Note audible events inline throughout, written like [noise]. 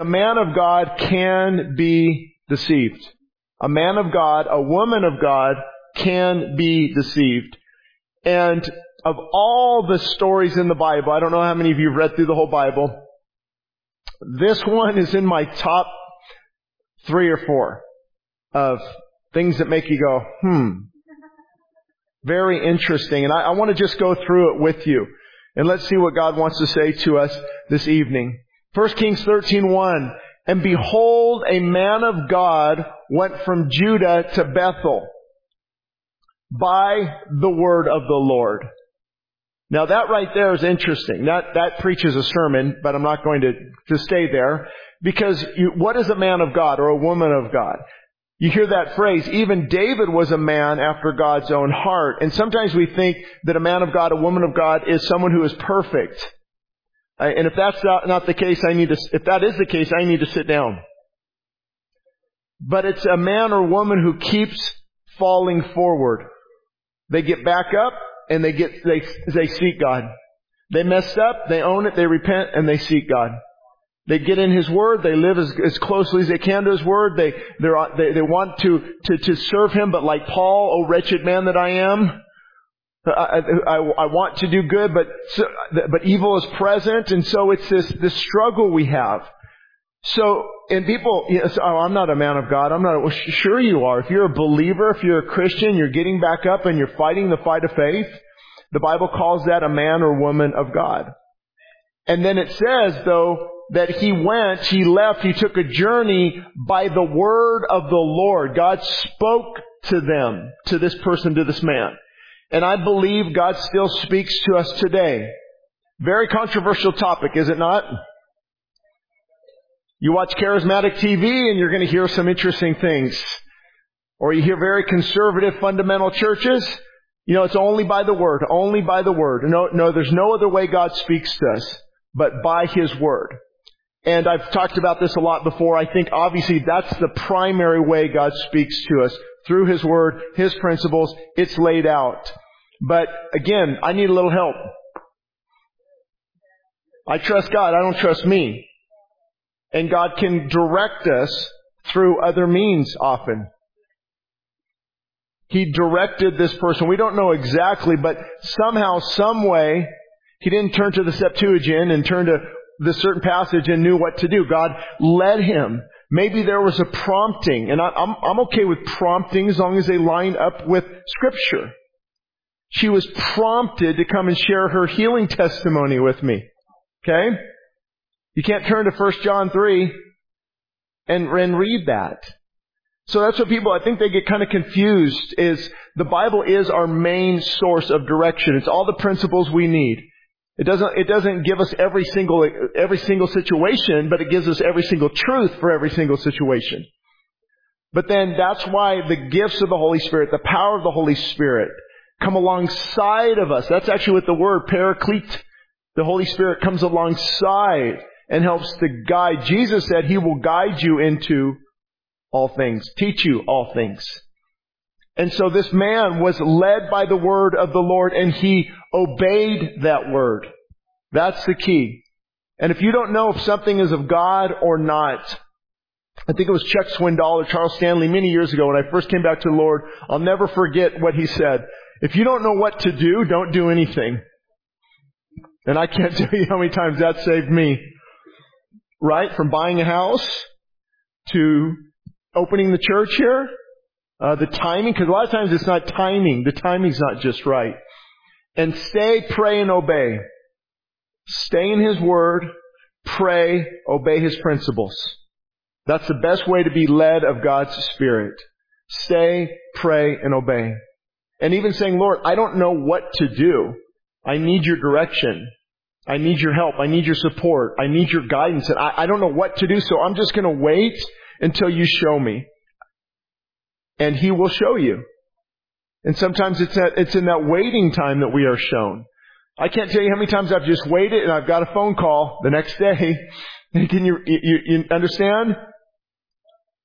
A man of God can be deceived. A man of God, a woman of God can be deceived. And of all the stories in the Bible, I don't know how many of you have read through the whole Bible, this one is in my top three or four of things that make you go, hmm. Very interesting. And I, I want to just go through it with you. And let's see what God wants to say to us this evening. 1 Kings 13:1 And behold a man of God went from Judah to Bethel by the word of the Lord. Now that right there is interesting. That, that preaches a sermon, but I'm not going to, to stay there. Because you, what is a man of God or a woman of God? You hear that phrase, even David was a man after God's own heart. And sometimes we think that a man of God, a woman of God is someone who is perfect. And if that's not, not the case, I need to, if that is the case, I need to sit down. But it's a man or woman who keeps falling forward. They get back up and they get, they, they seek God. They messed up, they own it, they repent, and they seek God. They get in His Word, they live as, as closely as they can to His Word, they, they, they want to, to, to serve Him, but like Paul, oh wretched man that I am, I, I, I, want to do good, but but evil is present, and so it's this this struggle we have. So, and people, you know, oh, I'm not a man of God. I'm not. Well, sure you are. If you're a believer, if you're a Christian, you're getting back up and you're fighting the fight of faith. The Bible calls that a man or woman of God. And then it says, though, that he went, he left, he took a journey by the word of the Lord. God spoke to them, to this person, to this man. And I believe God still speaks to us today. Very controversial topic, is it not? You watch charismatic TV and you're going to hear some interesting things. Or you hear very conservative fundamental churches. You know, it's only by the Word, only by the Word. No, no, there's no other way God speaks to us but by His Word. And I've talked about this a lot before. I think obviously that's the primary way God speaks to us. Through His Word, His principles, it's laid out. But again, I need a little help. I trust God, I don't trust me. And God can direct us through other means often. He directed this person. We don't know exactly, but somehow, some way, he didn't turn to the Septuagint and turn to this certain passage and knew what to do. God led him. Maybe there was a prompting, and I, am I'm okay with prompting as long as they line up with Scripture. She was prompted to come and share her healing testimony with me. Okay? You can't turn to 1 John 3 and, and read that. So that's what people, I think they get kind of confused is the Bible is our main source of direction. It's all the principles we need. It doesn't, it doesn't give us every single, every single situation, but it gives us every single truth for every single situation. But then that's why the gifts of the Holy Spirit, the power of the Holy Spirit, come alongside of us. That's actually what the word paraclete, the Holy Spirit comes alongside and helps to guide. Jesus said He will guide you into all things, teach you all things. And so this man was led by the word of the Lord and he obeyed that word. That's the key. And if you don't know if something is of God or not, I think it was Chuck Swindoll or Charles Stanley many years ago when I first came back to the Lord. I'll never forget what he said. If you don't know what to do, don't do anything. And I can't [laughs] tell you how many times that saved me. Right? From buying a house to opening the church here uh, the timing, because a lot of times it's not timing. The timing's not just right. And stay, pray, and obey. Stay in His Word, pray, obey His principles. That's the best way to be led of God's Spirit. Stay, pray, and obey. And even saying, Lord, I don't know what to do. I need your direction. I need your help. I need your support. I need your guidance. And I, I don't know what to do, so I'm just going to wait until you show me and He will show you. And sometimes it's that, it's in that waiting time that we are shown. I can't tell you how many times I've just waited and I've got a phone call the next day. [laughs] Can you, you, you understand?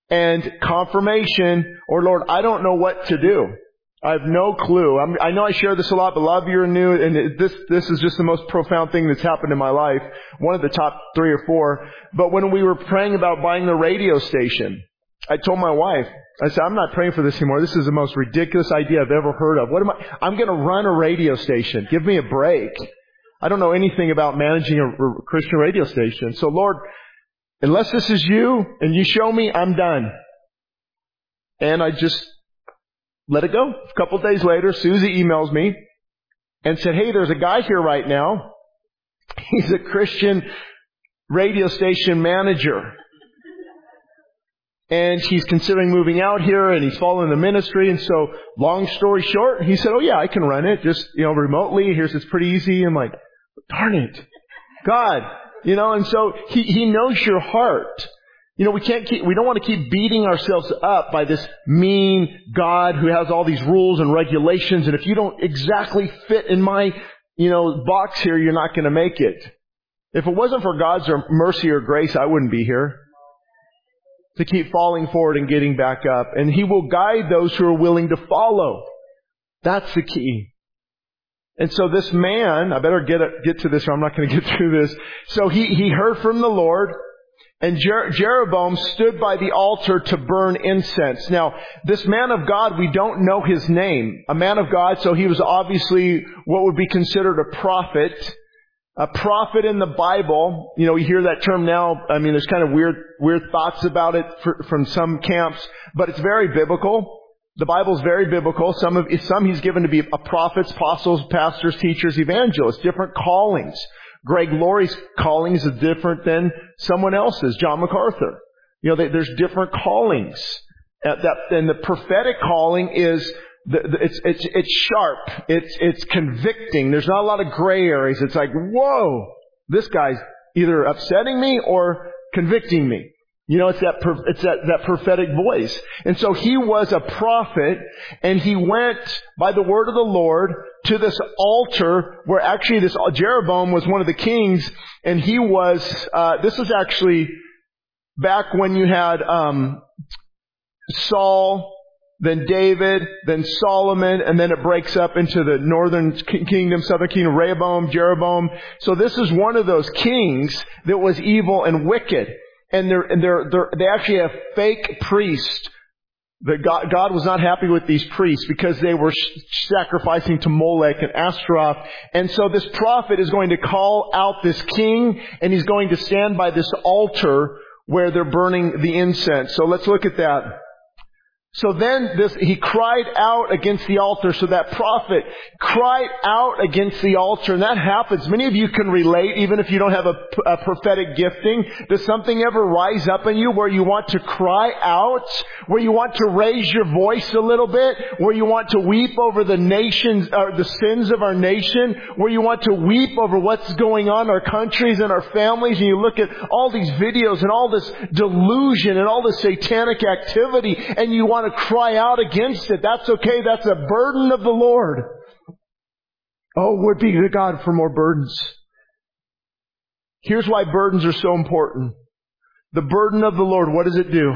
And confirmation, or Lord, I don't know what to do. I have no clue. I'm, i know I share this a lot, but a lot of you are new, and this this is just the most profound thing that's happened in my life. One of the top three or four. But when we were praying about buying the radio station, I told my wife, I said, I'm not praying for this anymore. This is the most ridiculous idea I've ever heard of. What am I? I'm going to run a radio station. Give me a break. I don't know anything about managing a Christian radio station. So Lord, unless this is you and you show me, I'm done. And I just let it go. A couple of days later, Susie emails me and said, hey, there's a guy here right now. He's a Christian radio station manager. And he's considering moving out here and he's following the ministry. And so, long story short, he said, oh yeah, I can run it just, you know, remotely. Here's, it's pretty easy. I'm like, darn it. God, you know, and so he, he knows your heart. You know, we can't keep, we don't want to keep beating ourselves up by this mean God who has all these rules and regulations. And if you don't exactly fit in my, you know, box here, you're not going to make it. If it wasn't for God's mercy or grace, I wouldn't be here. To keep falling forward and getting back up. And He will guide those who are willing to follow. That's the key. And so this man, I better get, get to this or I'm not going [laughs] to get through this. So he, he heard from the Lord. And Jer- Jeroboam stood by the altar to burn incense. Now, this man of God, we don't know his name. A man of God, so he was obviously what would be considered a prophet. A prophet in the Bible, you know, we hear that term now. I mean, there's kind of weird, weird thoughts about it for, from some camps, but it's very biblical. The Bible is very biblical. Some of, some he's given to be a prophets, apostles, pastors, teachers, evangelists, different callings. Greg Laurie's calling is different than someone else's, John MacArthur. You know, there's different callings. And the prophetic calling is, it's, it's, it's sharp. It's, it's convicting. There's not a lot of gray areas. It's like, whoa, this guy's either upsetting me or convicting me. You know, it's that, it's that, that prophetic voice. And so he was a prophet and he went by the word of the Lord to this altar where actually this Jeroboam was one of the kings and he was, uh, this was actually back when you had, um, Saul, then David, then Solomon, and then it breaks up into the northern kingdom, southern kingdom, Rehoboam, Jeroboam. So this is one of those kings that was evil and wicked and they're, and they're, they're, they actually have fake priests. That God, God was not happy with these priests because they were sacrificing to Molech and Ashtaroth. And so this prophet is going to call out this king and he's going to stand by this altar where they're burning the incense. So let's look at that. So then this, he cried out against the altar. So that prophet cried out against the altar. And that happens. Many of you can relate, even if you don't have a, a, prophetic gifting. Does something ever rise up in you where you want to cry out? Where you want to raise your voice a little bit? Where you want to weep over the nations, or the sins of our nation? Where you want to weep over what's going on in our countries and our families? And you look at all these videos and all this delusion and all this satanic activity and you want want to cry out against it. That's okay. That's a burden of the Lord. Oh, would be to God for more burdens. Here's why burdens are so important. The burden of the Lord, what does it do?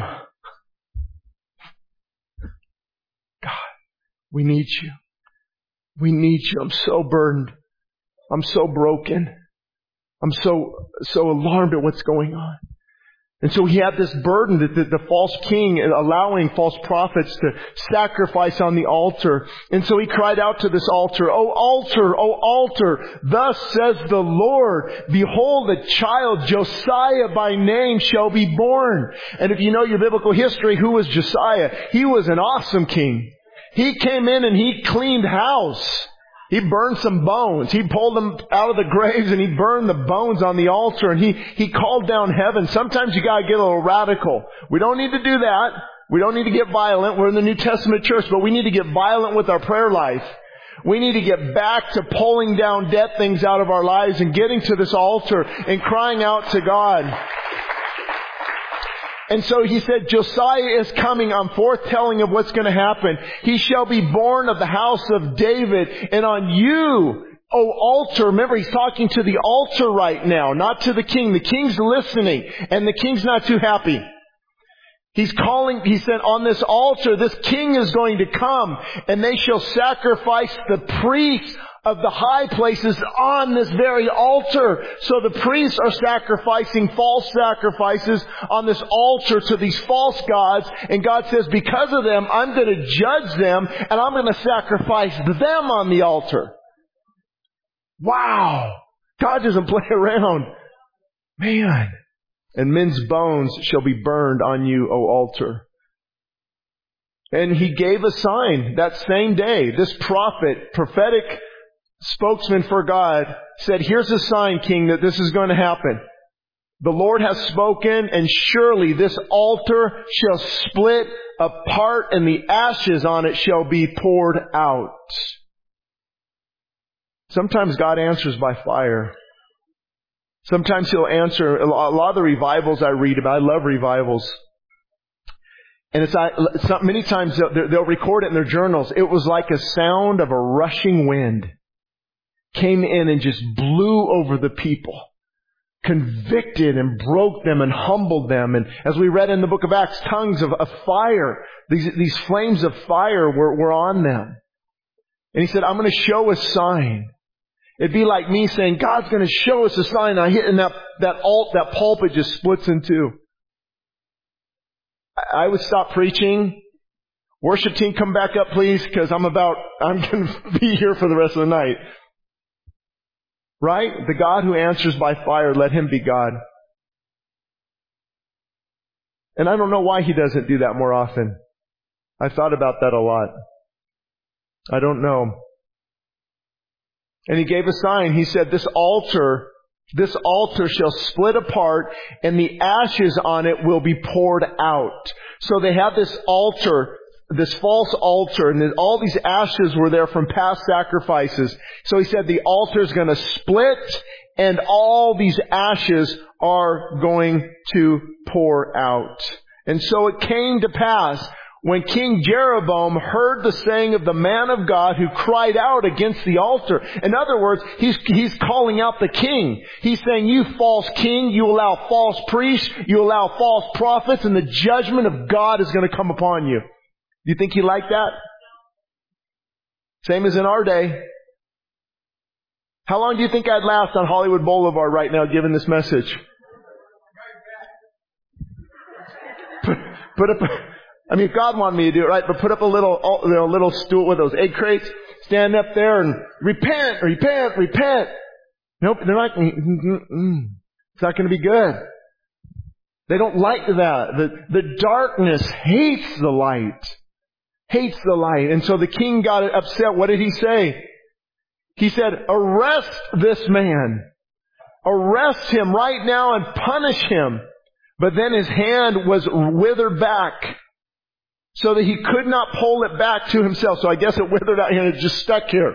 God, we need you. We need you. I'm so burdened. I'm so broken. I'm so, so alarmed at what's going on. And so he had this burden that the, the, false king allowing false prophets to sacrifice on the altar. And so he cried out to this altar, O altar, O altar, thus says the Lord, behold a child, Josiah by name shall be born. And if you know your biblical history, who was Josiah? He was an awesome king. He came in and he cleaned house. He burned some bones. He pulled them out of the graves and he burned the bones on the altar and he, he called down heaven. Sometimes you gotta get a little radical. We don't need to do that. We don't need to get violent. We're in the New Testament church, but we need to get violent with our prayer life. We need to get back to pulling down dead things out of our lives and getting to this altar and crying out to God. And so he said, Josiah is coming. I'm foretelling of what's going to happen. He shall be born of the house of David. And on you, O altar, remember he's talking to the altar right now, not to the king. The king's listening and the king's not too happy. He's calling, he said, on this altar, this king is going to come, and they shall sacrifice the priests of the high places on this very altar. So the priests are sacrificing false sacrifices on this altar to these false gods, and God says, because of them, I'm going to judge them, and I'm going to sacrifice them on the altar. Wow! God doesn't [laughs] play around. Man and men's bones shall be burned on you, O altar. And he gave a sign that same day. This prophet, prophetic spokesman for God, said, here's a sign, king, that this is going to happen. The Lord has spoken, and surely this altar shall split apart, and the ashes on it shall be poured out. Sometimes God answers by fire. Sometimes he'll answer, a lot of the revivals I read about, I love revivals. And it's, not, many times they'll record it in their journals. It was like a sound of a rushing wind came in and just blew over the people, convicted and broke them and humbled them. And as we read in the book of Acts, tongues of, of fire, these, these flames of fire were, were on them. And he said, I'm going to show a sign. It'd be like me saying, God's gonna show us a sign. I hit and that, that alt, that pulpit just splits in two. I would stop preaching. Worship team, come back up please, because I'm about, I'm gonna [laughs] be here for the rest of the night. Right? The God who answers by fire, let him be God. And I don't know why he doesn't do that more often. I thought about that a lot. I don't know. And he gave a sign. He said, this altar, this altar shall split apart and the ashes on it will be poured out. So they have this altar, this false altar, and all these ashes were there from past sacrifices. So he said the altar is going to split and all these ashes are going to pour out. And so it came to pass when King Jeroboam heard the saying of the man of God who cried out against the altar. In other words, he's, he's calling out the king. He's saying, you false king, you allow false priests, you allow false prophets, and the judgment of God is going to come upon you. Do you think he liked that? Same as in our day. How long do you think I'd last on Hollywood Boulevard right now giving this message? Put, put up, I mean, if God wanted me to do it, right, but put up a little, know, little stool with those egg crates, stand up there and repent, repent, repent. Nope, they're not, mm, mm, mm, it's not going to be good. They don't like that. The, the darkness hates the light. Hates the light. And so the king got upset. What did he say? He said, arrest this man. Arrest him right now and punish him. But then his hand was withered back so that he could not pull it back to himself. So I guess it withered out here and it just stuck here.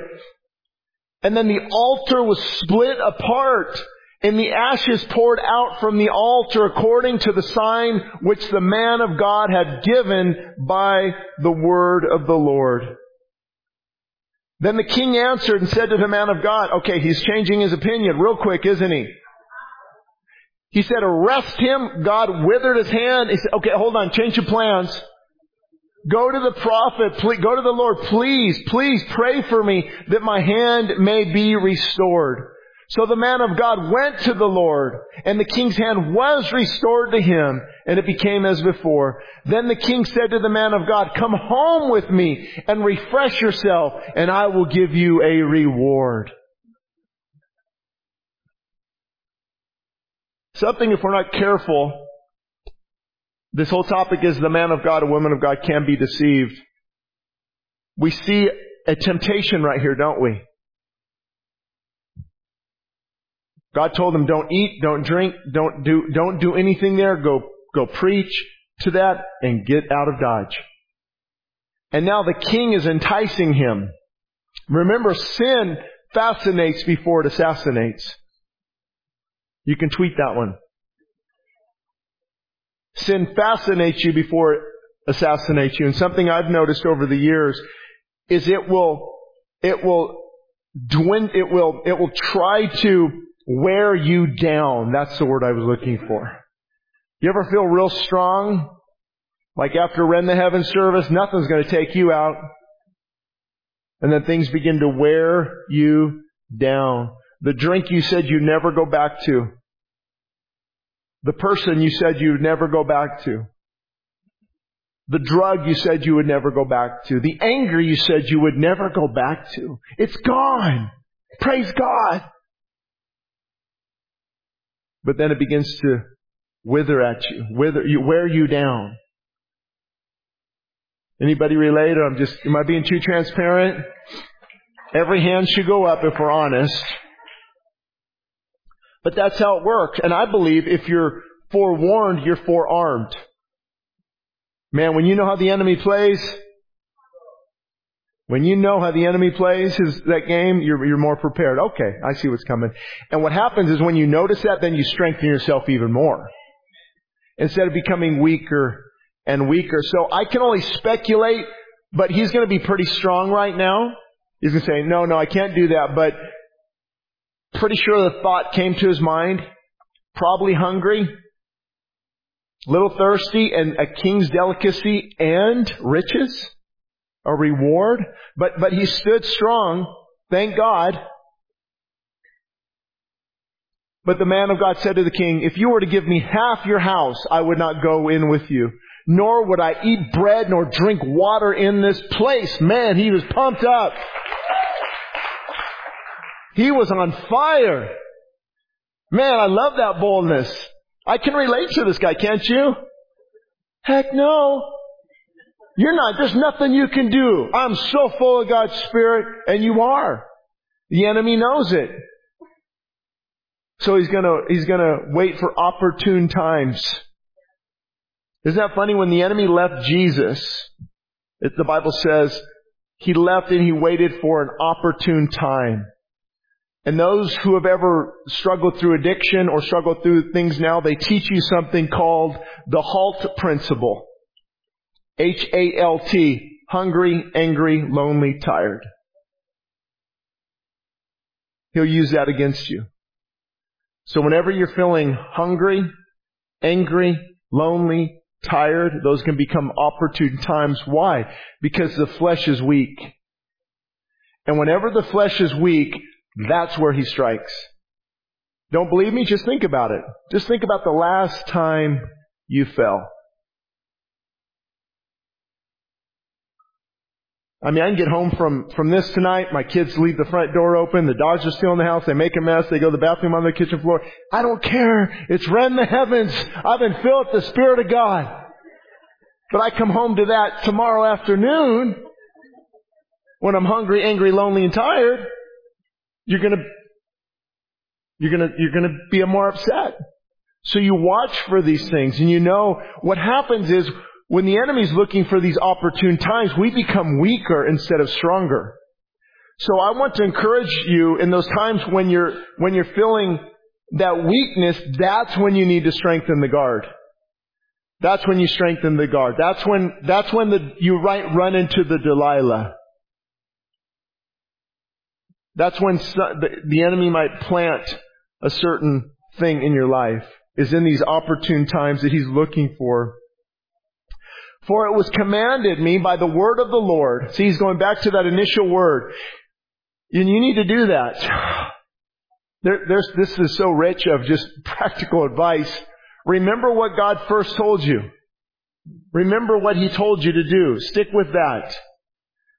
And then the altar was split apart and the ashes poured out from the altar according to the sign which the man of God had given by the word of the Lord. Then the king answered and said to the man of God, okay, he's changing his opinion real quick, isn't he? He said, arrest him. God withered his hand. He said, okay, hold on, change your plans. Go to the prophet, please, go to the Lord, please, please pray for me that my hand may be restored. So the man of God went to the Lord, and the king's hand was restored to him, and it became as before. Then the king said to the man of God, come home with me and refresh yourself, and I will give you a reward. Something, if we're not careful, this whole topic is the man of God, a woman of God can be deceived. We see a temptation right here, don't we? God told them, don't eat, don't drink, don't do, don't do anything there. Go, go preach to that and get out of Dodge. And now the king is enticing him. Remember, sin fascinates before it assassinates. You can tweet that one. Sin fascinates you before it assassinates you. And something I've noticed over the years is it will, it will dwindle, it will, it will try to wear you down. That's the word I was looking for. You ever feel real strong? Like after Rend the Heaven service, nothing's going to take you out. And then things begin to wear you down. The drink you said you'd never go back to. The person you said you'd never go back to. The drug you said you would never go back to. The anger you said you would never go back to. It's gone. Praise God. But then it begins to wither at you, wither, you, wear you down. Anybody relate? I'm just, am I being too transparent? Every hand should go up if we're honest. But that's how it works. And I believe if you're forewarned, you're forearmed. Man, when you know how the enemy plays, when you know how the enemy plays his, that game, you're, you're more prepared. Okay, I see what's coming. And what happens is when you notice that, then you strengthen yourself even more. Instead of becoming weaker and weaker. So I can only speculate, but he's going to be pretty strong right now. He's going to say, no, no, I can't do that, but pretty sure the thought came to his mind. Probably hungry little thirsty and a king's delicacy and riches, a reward. But, but he stood strong, thank God. But the man of God said to the king, if you were to give me half your house, I would not go in with you. Nor would I eat bread nor drink water in this place. Man, he was pumped up. He was on fire. Man, I love that boldness. I can relate to this guy, can't you? Heck no. You're not. There's nothing you can do. I'm so full of God's Spirit, and you are. The enemy knows it. So he's gonna, he's gonna wait for opportune times. Isn't that funny? When the enemy left Jesus, it, the Bible says, he left and he waited for an opportune time. And those who have ever struggled through addiction or struggled through things now, they teach you something called the HALT principle. H-A-L-T. Hungry, angry, lonely, tired. He'll use that against you. So whenever you're feeling hungry, angry, lonely, tired, those can become opportune times. Why? Because the flesh is weak. And whenever the flesh is weak, that's where he strikes. Don't believe me? Just think about it. Just think about the last time you fell. I mean, I can get home from, from this tonight. My kids leave the front door open. The dogs are still in the house. They make a mess. They go to the bathroom on the kitchen floor. I don't care. It's rend the heavens. I've been filled with the Spirit of God. But I come home to that tomorrow afternoon when I'm hungry, angry, lonely, and tired you're gonna, you're gonna, you're gonna be more upset. So you watch for these things and you know what happens is when the enemy's looking for these opportune times, we become weaker instead of stronger. So I want to encourage you in those times when you're, when you're feeling that weakness, that's when you need to strengthen the guard. That's when you strengthen the guard. That's when, that's when the, you right, run into the Delilah. That's when the enemy might plant a certain thing in your life, is in these opportune times that he's looking for. For it was commanded me by the word of the Lord. See, he's going back to that initial word. And you need to do that. [sighs] There, this is so rich of just practical advice. Remember what God first told you. Remember what He told you to do. Stick with that.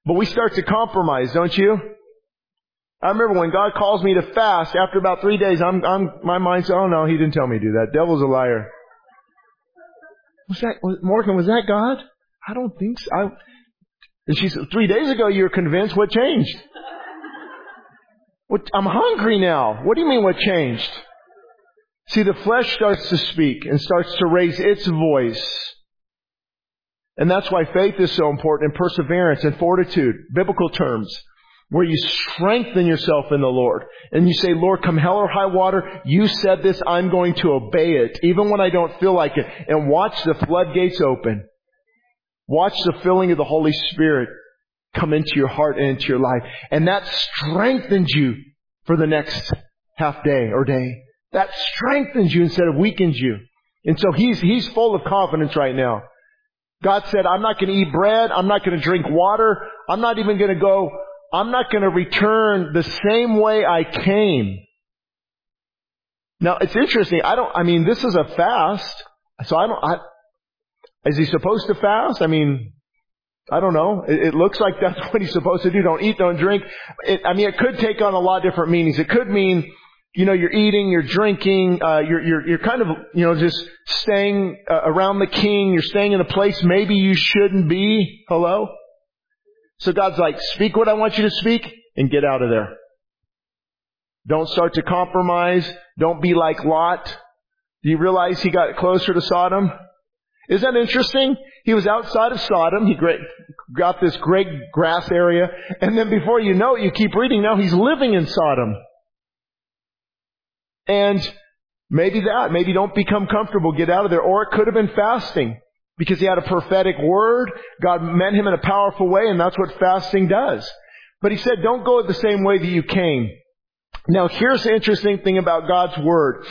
But we start to compromise, don't you? I remember when God calls me to fast, after about three days, I'm, I'm, my mind says, oh no, He didn't tell me to do that. Devil's a liar. Was that, Morgan, was that God? I don't think so. I, and she said, three days ago you were convinced. What changed? What, I'm hungry now. What do you mean what changed? See, the flesh starts to speak and starts to raise its voice. And that's why faith is so important and perseverance and fortitude, biblical terms where you strengthen yourself in the Lord. And you say, Lord, come hell or high water, you said this, I'm going to obey it, even when I don't feel like it. And watch the floodgates open. Watch the filling of the Holy Spirit come into your heart and into your life. And that strengthens you for the next half day or day. That strengthens you instead of weakens you. And so he's, he's full of confidence right now God said, I'm not going to eat bread. I'm not going to drink water. I'm not even going to go, I'm not going to return the same way I came. Now, it's interesting. I don't, I mean, this is a fast. So I don't, I, is he supposed to fast? I mean, I don't know. It, it, looks like that's [laughs] what he's supposed to do. Don't eat, don't drink. It, I mean, it could take on a lot of different meanings. It could mean, you know, you're eating, you're drinking, uh, you're, you're, you're kind of, you know, just staying uh, around the king. You're staying in a place maybe you shouldn't be. Hello? So God's like, speak what I want you to speak and get out of there. Don't start to compromise. Don't be like Lot. Do you realize he got closer to Sodom? Isn't that interesting? He was outside of Sodom. He got this great grass area. And then before you know it, you keep reading, now he's living in Sodom. And maybe that, maybe don't become comfortable, get out of there. Or it could have been fasting because he had a prophetic word. God met him in a powerful way and that's what fasting does. But he said, don't go the same way that you came. Now here's the interesting thing about God's Word.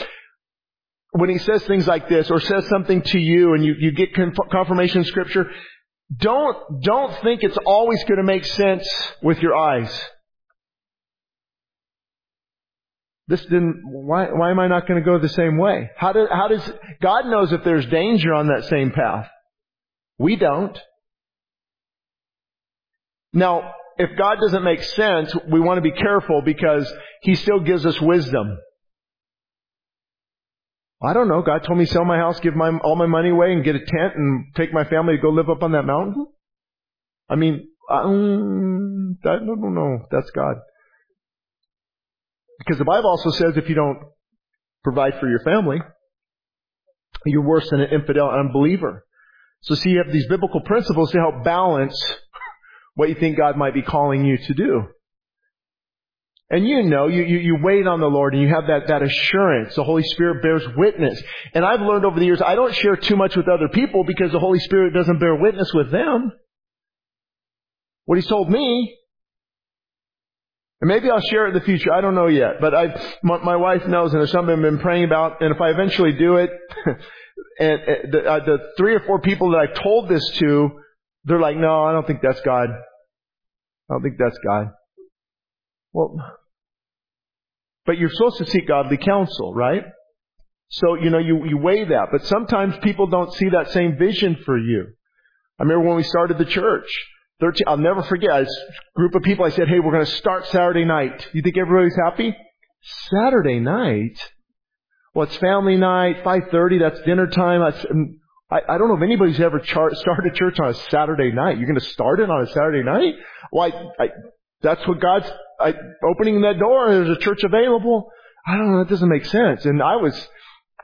When He says things like this, or says something to you and you, you get confirmation in Scripture, don't, don't think it's always going to make sense with your eyes. This didn't, why, why am I not going to go the same way? How, do, how does, God knows if there's danger on that same path. We don't. Now, if God doesn't make sense, we want to be careful because He still gives us wisdom. I don't know. God told me sell my house, give my, all my money away and get a tent and take my family to go live up on that mountain. I mean, I don't know. That's God. Because the Bible also says if you don't provide for your family, you're worse than an infidel unbeliever. So see, you have these biblical principles to help balance what you think God might be calling you to do. And you know, you, you, you wait on the Lord and you have that, that assurance. The Holy Spirit bears witness. And I've learned over the years, I don't share too much with other people because the Holy Spirit doesn't bear witness with them. What He's told me. And maybe I'll share it in the future. I don't know yet. But I, my, my wife knows and there's something I've been praying about. And if I eventually do it, [laughs] and, the, uh, the three or four people that I've told this to, they're like, no, I don't think that's God. I don't think that's God. Well, but you're supposed to seek godly counsel, right? So, you know, you, you weigh that. But sometimes people don't see that same vision for you. I remember when we started the church. 13, I'll never forget. A group of people, I said, hey, we're going to start Saturday night. You think everybody's happy? Saturday night? Well, it's family night, 5.30, that's dinner time. That's, I, I don't know if anybody's ever char- started church on a Saturday night. You're going to start it on a Saturday night? Well, I, I, that's what God's I, opening that door. And there's a church available. I don't know. That doesn't make sense. And I was,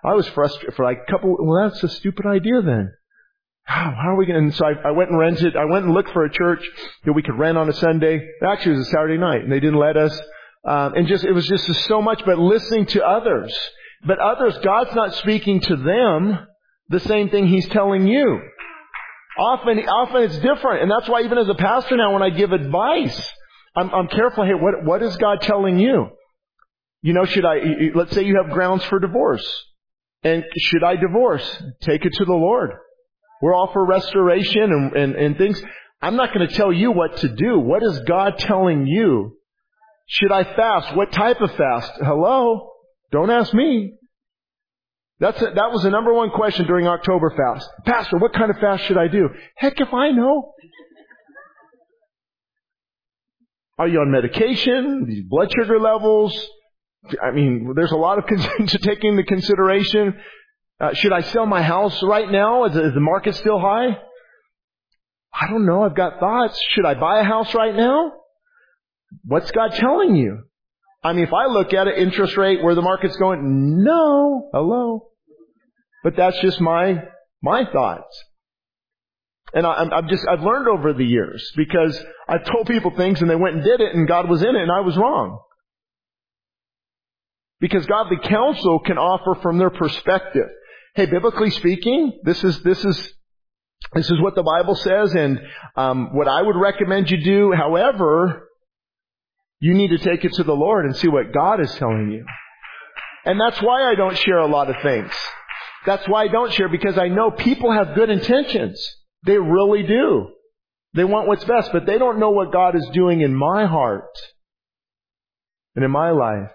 I was frustrated for like a couple. Well, that's a stupid idea then. How, how are we going? to, so I, I went and rented. I went and looked for a church that we could rent on a Sunday. Actually, it was a Saturday night, and they didn't let us. Um, and just it was just so much. But listening to others, but others, God's not speaking to them the same thing He's telling you. Often, often it's different. And that's why even as a pastor now, when I give advice, I'm, I'm careful. Hey, what, what is God telling you? You know, should I, let's say you have grounds for divorce. And should I divorce? Take it to the Lord. We're all for restoration and, and, and things. I'm not going to tell you what to do. What is God telling you? Should I fast? What type of fast? Hello? Don't ask me. That's a, that was the number one question during October fast. Pastor, what kind of fast should I do? Heck if I know. Are you on medication? These blood sugar levels? I mean, there's a lot of [laughs] to take into consideration. Uh, should I sell my house right now? Is, is the market still high? I don't know. I've got thoughts. Should I buy a house right now? What's God telling you? I mean, if I look at it, interest rate, where the market's going, no, hello. But that's just my, my thoughts. And I, I'm just, I've learned over the years because I've told people things and they went and did it and God was in it and I was wrong. Because godly counsel can offer from their perspective. Hey, biblically speaking, this is, this is, this is what the Bible says and, um, what I would recommend you do. However, you need to take it to the Lord and see what God is telling you. And that's why I don't share a lot of things. That's why I don't share because I know people have good intentions. They really do. They want what's best, but they don't know what God is doing in my heart and in my life.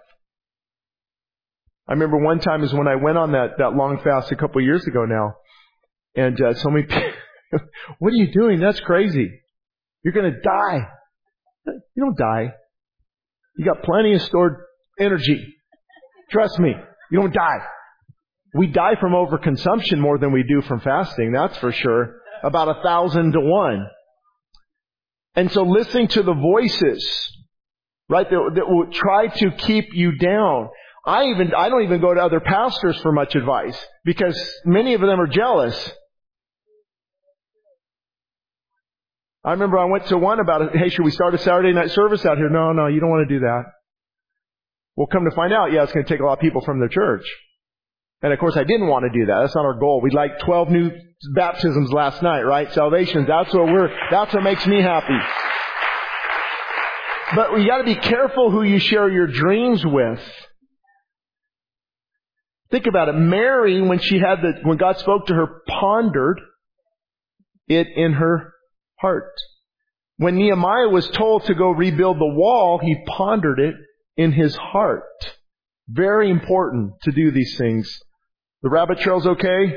I remember one time is when I went on that, that long fast a couple years ago now, and uh, so many [laughs] people, what are you doing? That's crazy. You're going to die. You don't die. You got plenty of stored energy. Trust me, you don't die. We die from overconsumption more than we do from fasting, that's for sure. About a thousand to one. And so listening to the voices, right, that, that will try to keep you down. I even, I don't even go to other pastors for much advice because many of them are jealous. I remember I went to one about. Hey, should we start a Saturday night service out here? No, no, you don't want to do that. We'll come to find out, yeah, it's going to take a lot of people from the church. And of course, I didn't want to do that. That's not our goal. We'd like 12 new baptisms last night, right? Salvations. That's what we're, that's what makes me happy. But you gotta be careful who you share your dreams with. Think about it. Mary, when she had the, when God spoke to her, pondered it in her heart. When Nehemiah was told to go rebuild the wall, he pondered it in his heart. Very important to do these things. The rabbit trail's okay?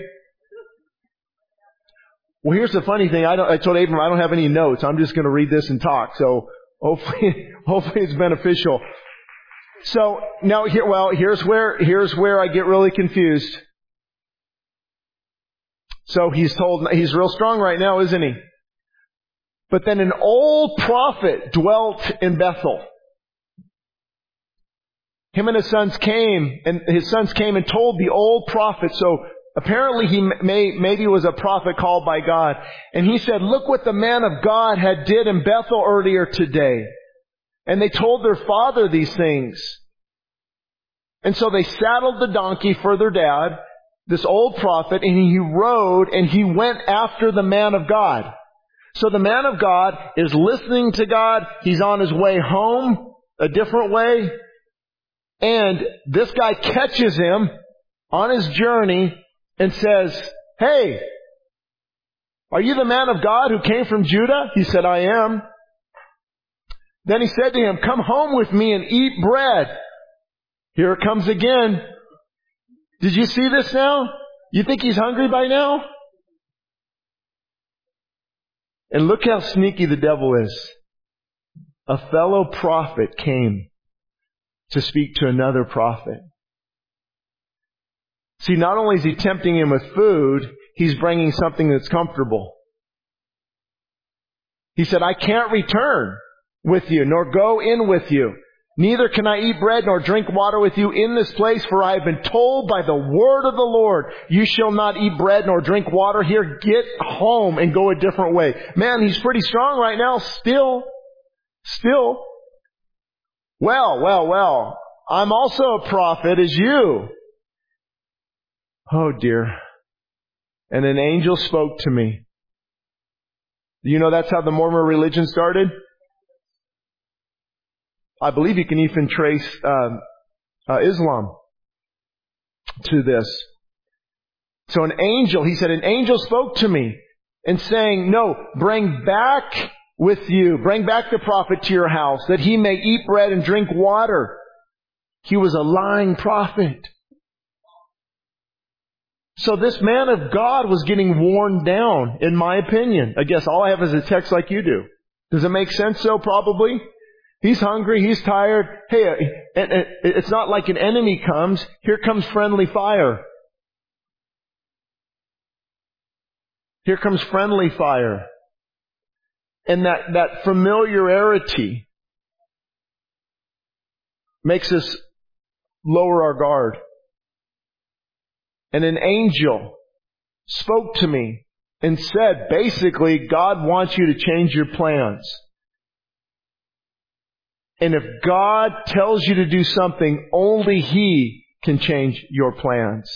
Well, here's the funny thing. I, I told Abram I don't have any notes. I'm just going to read this and talk. So hopefully, [laughs] hopefully it's beneficial. So now here, well, here's where, here's where I get really confused. So he's told, he's real strong right now, isn't he? But then an old prophet dwelt in Bethel. Him and his sons came, and his sons came and told the old prophet, so apparently he may, maybe was a prophet called by God, and he said, look what the man of God had did in Bethel earlier today. And they told their father these things. And so they saddled the donkey for their dad, this old prophet, and he rode and he went after the man of God. So the man of God is listening to God. He's on his way home a different way. And this guy catches him on his journey and says, Hey, are you the man of God who came from Judah? He said, I am. Then he said to him, Come home with me and eat bread. Here it comes again. Did you see this now? You think he's hungry by now? And look how sneaky the devil is. A fellow prophet came to speak to another prophet. See, not only is he tempting him with food, he's bringing something that's comfortable. He said, I can't return with you, nor go in with you. Neither can I eat bread nor drink water with you in this place, for I have been told by the word of the Lord, you shall not eat bread nor drink water here. Get home and go a different way. Man, he's pretty strong right now, still. Still. Well, well, well, I'm also a prophet as you. Oh dear. And an angel spoke to me. You know that's how the Mormon religion started? I believe you can even trace uh, uh, Islam to this. So an angel, he said, an angel spoke to me and saying, no, bring back with you. Bring back the prophet to your house that he may eat bread and drink water. He was a lying prophet. So this man of God was getting worn down, in my opinion. I guess all I have is a text like you do. Does it make sense so? Probably. He's hungry, he's tired. Hey, uh, it's not like an enemy comes. Here comes friendly fire. Here comes friendly fire and that, that familiarity makes us lower our guard. And an angel spoke to me and said, basically, God wants you to change your plans. And if God tells you to do something, only He can change your plans.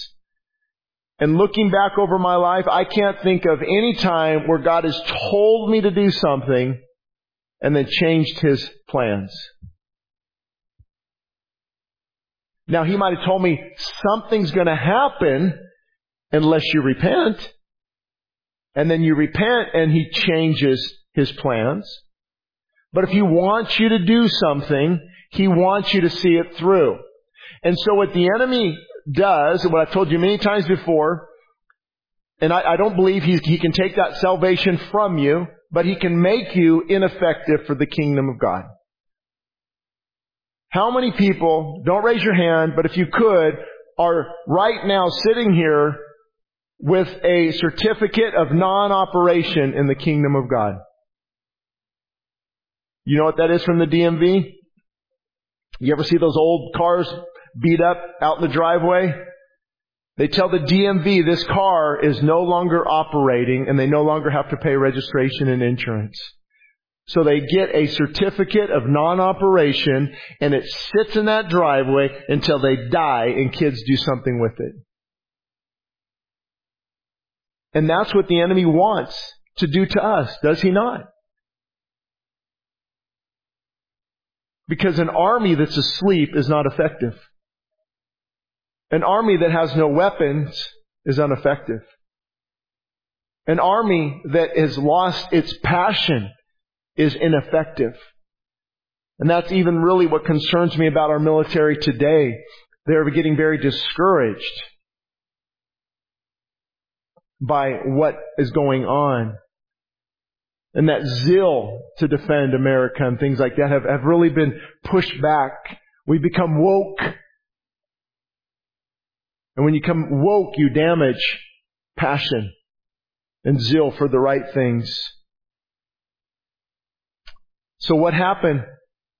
And looking back over my life, I can't think of any time where God has told me to do something and then changed His plans. Now He might have told me something's gonna happen unless you repent. And then you repent and he changes his plans. But if he wants you to do something, he wants you to see it through. And so what the enemy does, what I've told you many times before, and I, I don't believe he, he can take that salvation from you, but he can make you ineffective for the kingdom of God. How many people, don't raise your hand, but if you could, are right now sitting here with a certificate of non-operation in the kingdom of God? You know what that is from the DMV? You ever see those old cars beat up out in the driveway? They tell the DMV this car is no longer operating and they no longer have to pay registration and insurance. So they get a certificate of non-operation and it sits in that driveway until they die and kids do something with it. And that's what the enemy wants to do to us, does he not? Because an army that's asleep is not effective. An army that has no weapons is ineffective. An army that has lost its passion is ineffective. And that's even really what concerns me about our military today. They're getting very discouraged by what is going on. And that zeal to defend America and things like that have, have really been pushed back. We become woke. And when you come woke, you damage passion and zeal for the right things. So what happened?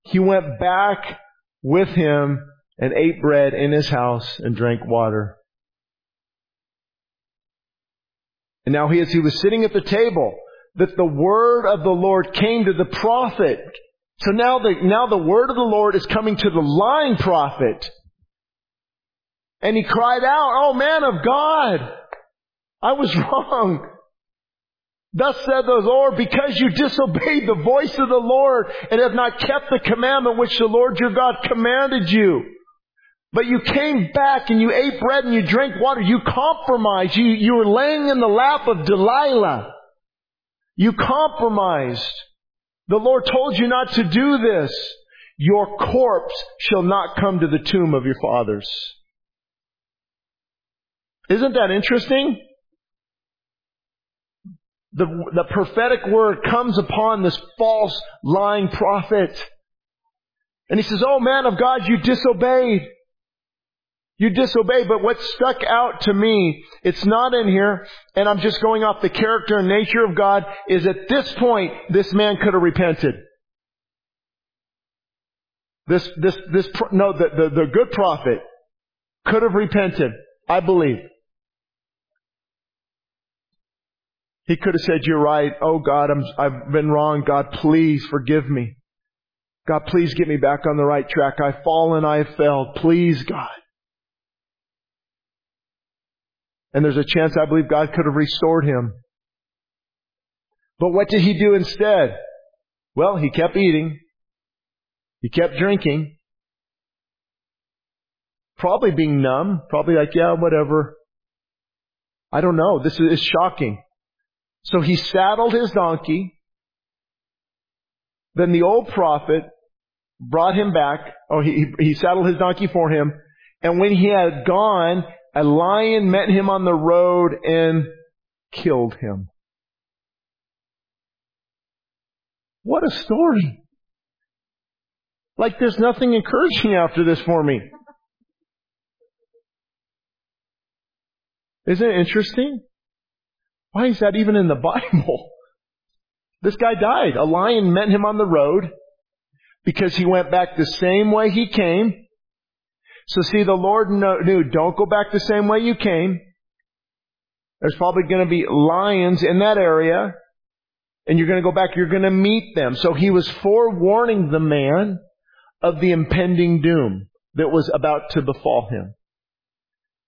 He went back with him and ate bread in his house and drank water. And now he, as he was sitting at the table, that the word of the Lord came to the prophet. So now the, now the word of the Lord is coming to the lying prophet. And he cried out, Oh man of God, I was [laughs] wrong. Thus said the Lord, because you disobeyed the voice of the Lord and have not kept the commandment which the Lord your God commanded you. But you came back and you ate bread and you drank water. You compromised. You, you were laying in the lap of Delilah. You compromised. The Lord told you not to do this. Your corpse shall not come to the tomb of your fathers. Isn't that interesting? The, the prophetic word comes upon this false, lying prophet. And he says, Oh man of God, you disobeyed. You disobey, but what stuck out to me, it's not in here, and I'm just going off the character and nature of God, is at this point, this man could have repented. This, this, this, no, the, the, the good prophet could have repented, I believe. He could have said, you're right. Oh God, I'm, I've been wrong. God, please forgive me. God, please get me back on the right track. I've fallen. I've failed. Please, God. And there's a chance I believe God could have restored him. But what did he do instead? Well, he kept eating. He kept drinking. Probably being numb. Probably like, yeah, whatever. I don't know. This is shocking. So he saddled his donkey. Then the old prophet brought him back. Oh, he, he saddled his donkey for him. And when he had gone, a lion met him on the road and killed him. What a story. Like there's nothing encouraging after this for me. Isn't it interesting? Why is that even in the [laughs] Bible? This guy died. A lion met him on the road because he went back the same way he came. So see, the Lord knew, don't go back the same way you came. There's probably going to be lions in that area. And you're going to go back, you're going to meet them. So he was forewarning the man of the impending doom that was about to befall him.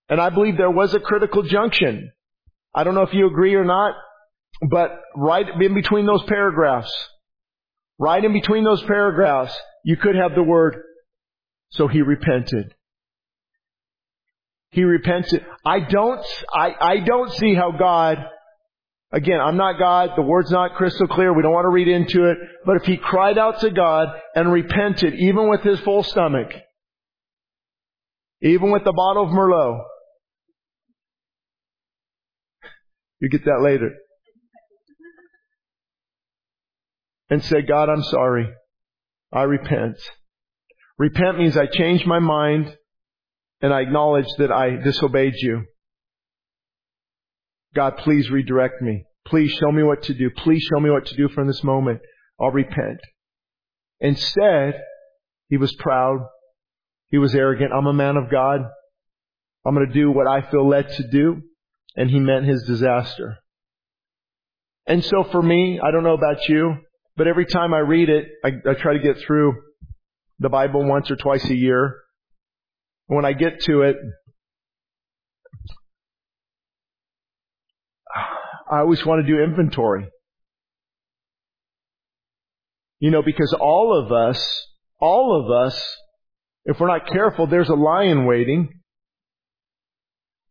And I believe there was a critical junction. I don't know if you agree or not, but right in between those paragraphs, right in between those paragraphs, you could have the word, so he repented. He repented. I don't, I, I don't see how God Again, I'm not God. The word's not crystal clear. We don't want to read into it. But if he cried out to God and repented, even with his full stomach, even with the bottle of Merlot, you get that later. And said, God, I'm sorry. I repent. Repent means I change my mind and I acknowledge that I disobeyed you. God, please redirect me. Please show me what to do. Please show me what to do from this moment. I'll repent. Instead, he was proud. He was arrogant. I'm a man of God. I'm going to do what I feel led to do. And he meant his disaster. And so for me, I don't know about you, but every time I read it, I, I try to get through the Bible once or twice a year. When I get to it, I always want to do inventory. You know, because all of us, all of us, if we're not careful, there's a lion waiting.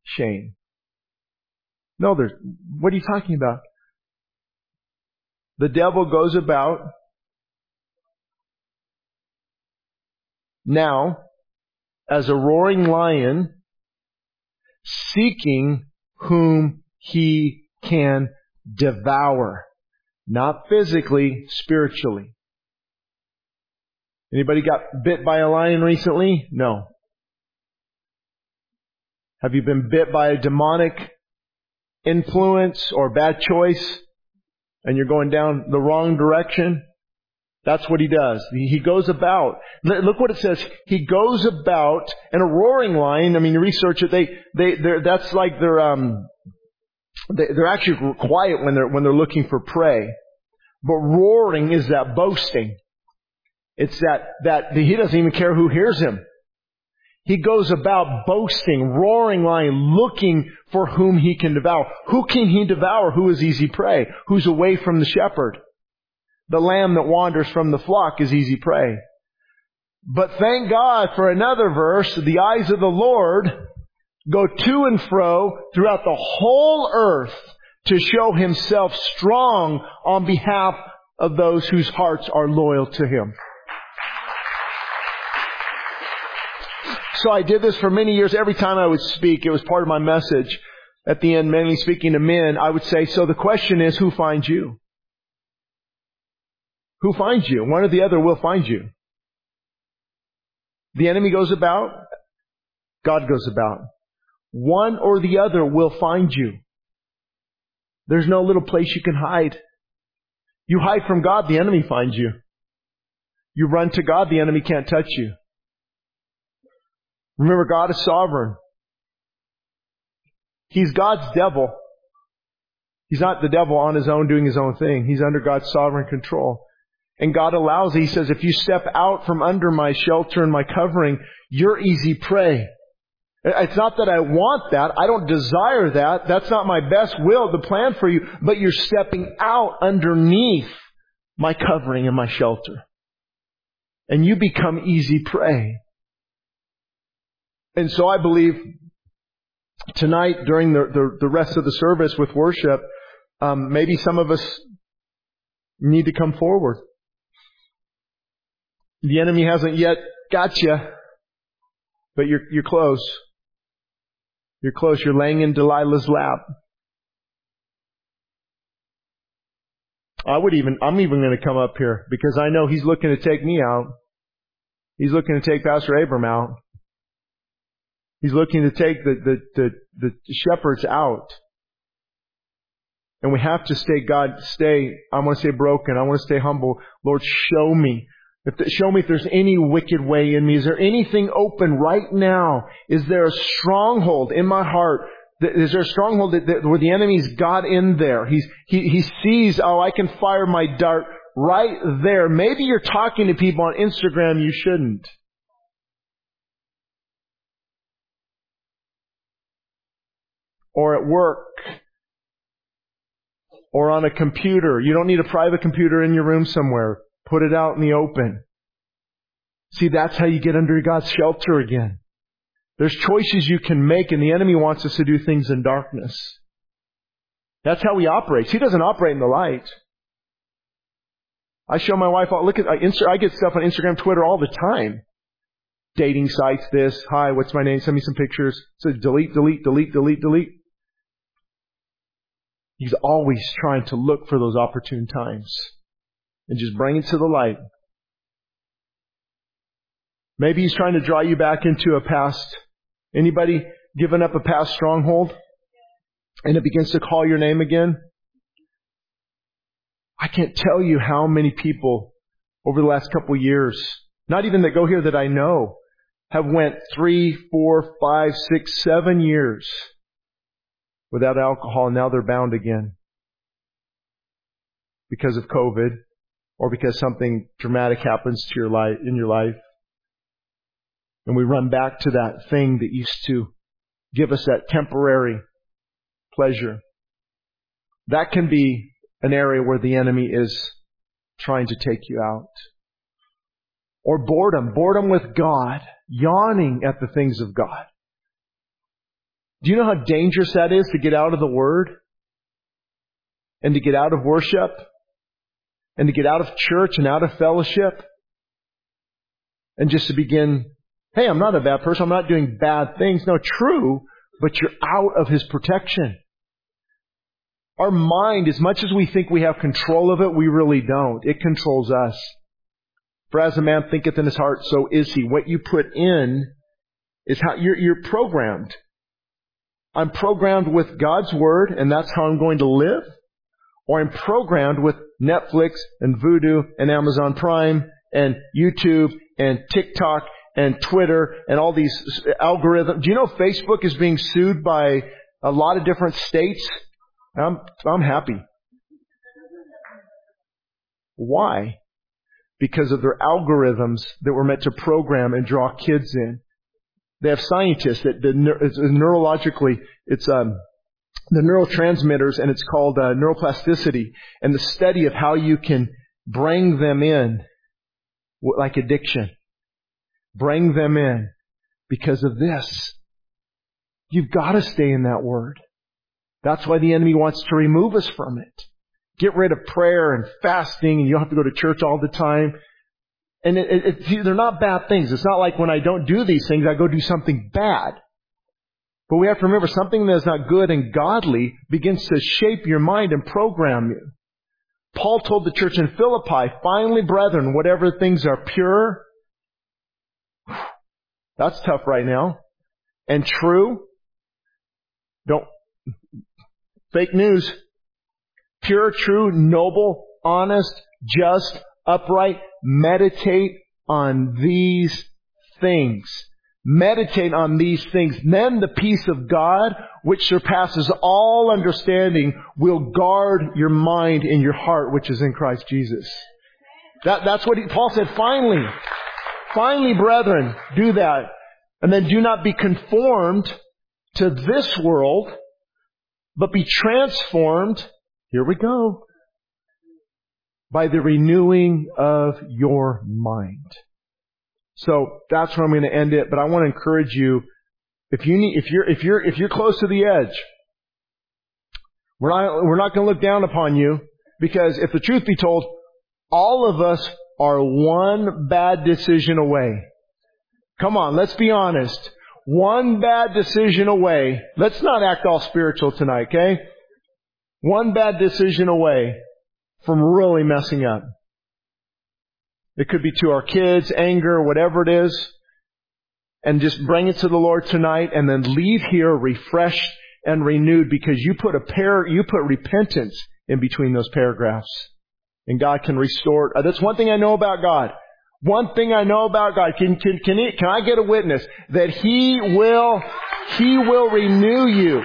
Shame. No, there's, what are you talking about? The devil goes about now as a roaring lion seeking whom he can devour. Not physically, spiritually. Anybody got bit by a lion recently? No. Have you been bit by a demonic influence or bad choice and you're going down the wrong direction? That's what he does. He goes about. Look what it says. He goes about, and a roaring lion. I mean, research it. They, they, that's like their um, they're actually quiet when they're, when they're looking for prey. But roaring is that boasting. It's that, that he doesn't even care who hears him. He goes about boasting, roaring lion, looking for whom he can devour. Who can he devour? Who is easy prey? Who's away from the shepherd? The lamb that wanders from the flock is easy prey. But thank God for another verse, the eyes of the Lord go to and fro throughout the whole earth to show himself strong on behalf of those whose hearts are loyal to him. So I did this for many years. Every time I would speak, it was part of my message. At the end, mainly speaking to men, I would say, so the question is, who finds you? Who finds you? One or the other will find you. The enemy goes about, God goes about. One or the other will find you. There's no little place you can hide. You hide from God, the enemy finds you. You run to God, the enemy can't touch you. Remember, God is sovereign. He's God's devil. He's not the devil on his own doing his own thing. He's under God's sovereign control. And God allows, it. He says, if you step out from under my shelter and my covering, you're easy prey. It's not that I want that. I don't desire that. That's not my best will, the plan for you. But you're stepping out underneath my covering and my shelter. And you become easy prey. And so I believe tonight during the, the, the rest of the service with worship, um, maybe some of us need to come forward. The enemy hasn't yet got you, but you're, you're close. You're close. You're laying in Delilah's lap. I would even, I'm even going to come up here because I know he's looking to take me out. He's looking to take Pastor Abram out. He's looking to take the, the, the, the shepherds out. And we have to stay, God, stay, I want to stay broken. I want to stay humble. Lord, show me if the, show me if there's any wicked way in me. Is there anything open right now? Is there a stronghold in my heart? Is there a stronghold that, that, where the enemy's got in there? He's, he, he sees, oh, I can fire my dart right there. Maybe you're talking to people on Instagram you shouldn't. Or at work. Or on a computer. You don't need a private computer in your room somewhere. Put it out in the open. See, that's how you get under God's shelter again. There's choices you can make and the enemy wants us to do things in darkness. That's how he operates. He doesn't operate in the light. I show my wife, look at, I, I get stuff on Instagram, Twitter all the time. Dating sites, this, hi, what's my name? Send me some pictures. So delete, delete, delete, delete, delete. He's always trying to look for those opportune times and just bring it to the light. Maybe he's trying to draw you back into a past. Anybody given up a past stronghold? And it begins to call your name again? I can't tell you how many people over the last couple of years, not even that go here that I know, have went three, four, five, six, seven years without alcohol and now they're bound again because of COVID or because something dramatic happens to your life, in your life. And we run back to that thing that used to give us that temporary pleasure. That can be an area where the enemy is trying to take you out. Or boredom, boredom with God, yawning at the things of God. Do you know how dangerous that is to get out of the Word? And to get out of worship? And to get out of church and out of fellowship? And just to begin, hey, I'm not a bad person, I'm not doing bad things. No, true, but you're out of His protection. Our mind, as much as we think we have control of it, we really don't. It controls us. For as a man thinketh in his heart, so is he. What you put in is how you're, you're programmed. I'm programmed with God's Word, and that's how I'm going to live. Or I'm programmed with Netflix and Vudu and Amazon Prime and YouTube and TikTok and Twitter and all these algorithms. Do you know Facebook is being sued by a lot of different states I'm, I'm happy. Why? Because of their algorithms that were meant to program and draw kids in. They have scientists that, that neurologically, it's um, the neurotransmitters and it's called uh, neuroplasticity and the study of how you can bring them in like addiction. Bring them in because of this. You've got to stay in that word. That's why the enemy wants to remove us from it. Get rid of prayer and fasting and you don't have to go to church all the time. And it, it, it, they're not bad things. It's not like when I don't do these things, I go do something bad. But we have to remember something that is not good and godly begins to shape your mind and program you. Paul told the church in Philippi, finally brethren, whatever things are pure, [sighs] that's tough right now, and true, don't, Fake news. Pure, true, noble, honest, just, upright. Meditate on these things. Meditate on these things. Then the peace of God, which surpasses all understanding, will guard your mind and your heart, which is in Christ Jesus. That, that's what he, Paul said, finally. Finally, brethren, do that. And then do not be conformed to this world, but be transformed, here we go, by the renewing of your mind. So that's where I'm going to end it, but I want to encourage you, if you need, if you're, if you're, if you're close to the edge, we're not, we're not going to look down upon you because if the truth be told, all of us are one bad decision away. Come on, let's be honest one bad decision away. Let's not act all spiritual tonight, okay? One bad decision away from really messing up. It could be to our kids, anger, whatever it is. And just bring it to the Lord tonight and then leave here refreshed and renewed because you put a pair, you put repentance in between those paragraphs. And God can restore. it. That's one thing I know about God. One thing I know about God, can, can, can, he, can I get a witness that He will, He will renew you.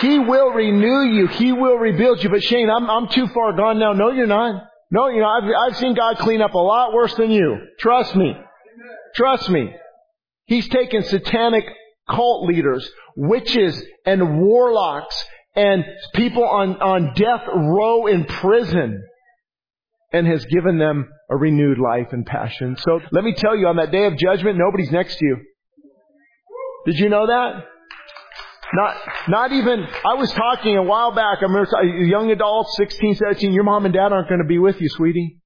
He will renew you. He will rebuild you. But Shane, I'm, I'm too far gone now. No, you're not. No, you know, I've, I've seen God clean up a lot worse than you. Trust me. Trust me. He's taken satanic cult leaders, witches and warlocks and people on, on death row in prison and has given them a renewed life and passion. So let me tell you, on that day of judgment, nobody's next to you. Did you know that? Not, not even, I was talking a while back, I remember young adults, 16, 17, your mom and dad aren't going to be with you, sweetie.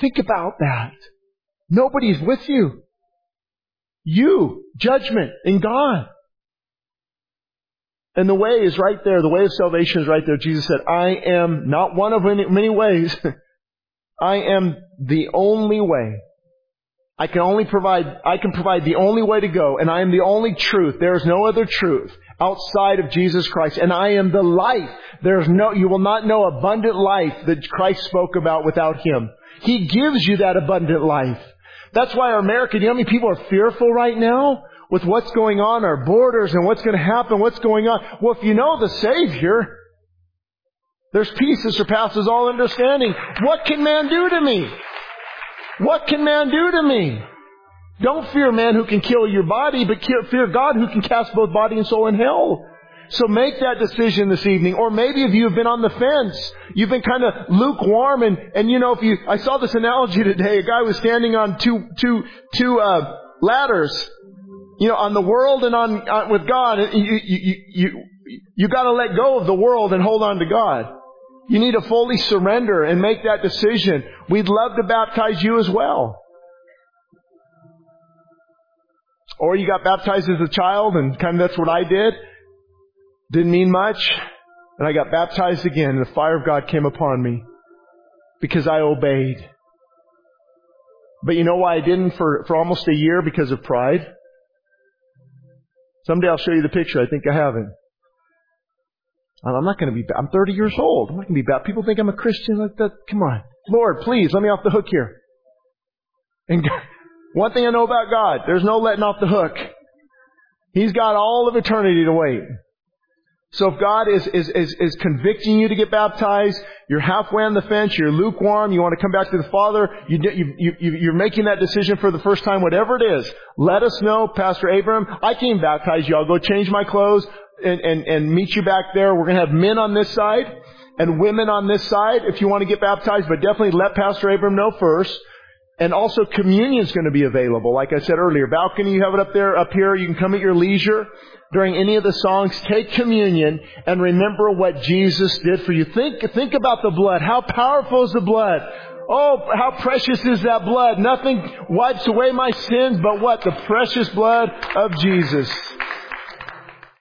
Think about that. Nobody's with you. You, judgment in God. And the way is right there. The way of salvation is right there. Jesus said, I am not one of many ways. [laughs] I am the only way. I can only provide, I can provide the only way to go, and I am the only truth. There is no other truth outside of Jesus Christ, and I am the life. There's no, you will not know abundant life that Christ spoke about without Him. He gives you that abundant life. That's why our America, you know how many people are fearful right now? with what's going on, our borders, and what's going to happen, what's going on. Well, if you know the Savior, there's peace that surpasses all understanding. What can man do to me? What can man do to me? Don't fear man who can kill your body, but fear God who can cast both body and soul in hell. So make that decision this evening. Or maybe if you have been on the fence, you've been kind of lukewarm and, and you know, if you, I saw this analogy today, a guy was standing on two, two, two, uh, ladders you know, on the world and on, on with God, you, you, you, you gotta let go of the world and hold on to God. You need to fully surrender and make that decision. We'd love to baptize you as well. Or you got baptized as a child and kind of that's what I did. Didn't mean much. And I got baptized again and the fire of God came upon me because I obeyed. But you know why I didn't for, for almost a year? Because of pride. Someday I'll show you the picture. I think I have it. I'm not going to be, I'm 30 years old. I'm not going to be bad. People think I'm a Christian like that. Come on. Lord, please, let me off the hook here. And God, [laughs] one thing I know about God, there's no letting off the hook. He's got all of eternity to wait. So if God is, is, is, is convicting you to get baptized, you're halfway on the fence, you're lukewarm, you want to come back to the Father, you, you, you, you're making that decision for the first time, whatever it is, let us know, Pastor Abram, I can baptize you. I'll go change my clothes and, and, and meet you back there. We're going to have men on this side and women on this side if you want to get baptized, but definitely let Pastor Abram know first. And also communion is going to be available. Like I said earlier, balcony, you have it up there, up here. You can come at your leisure during any of the songs. Take communion and remember what Jesus did for you. Think, think about the blood. How powerful is the blood? Oh, how precious is that blood? Nothing wipes away my sins but what? The precious blood of Jesus.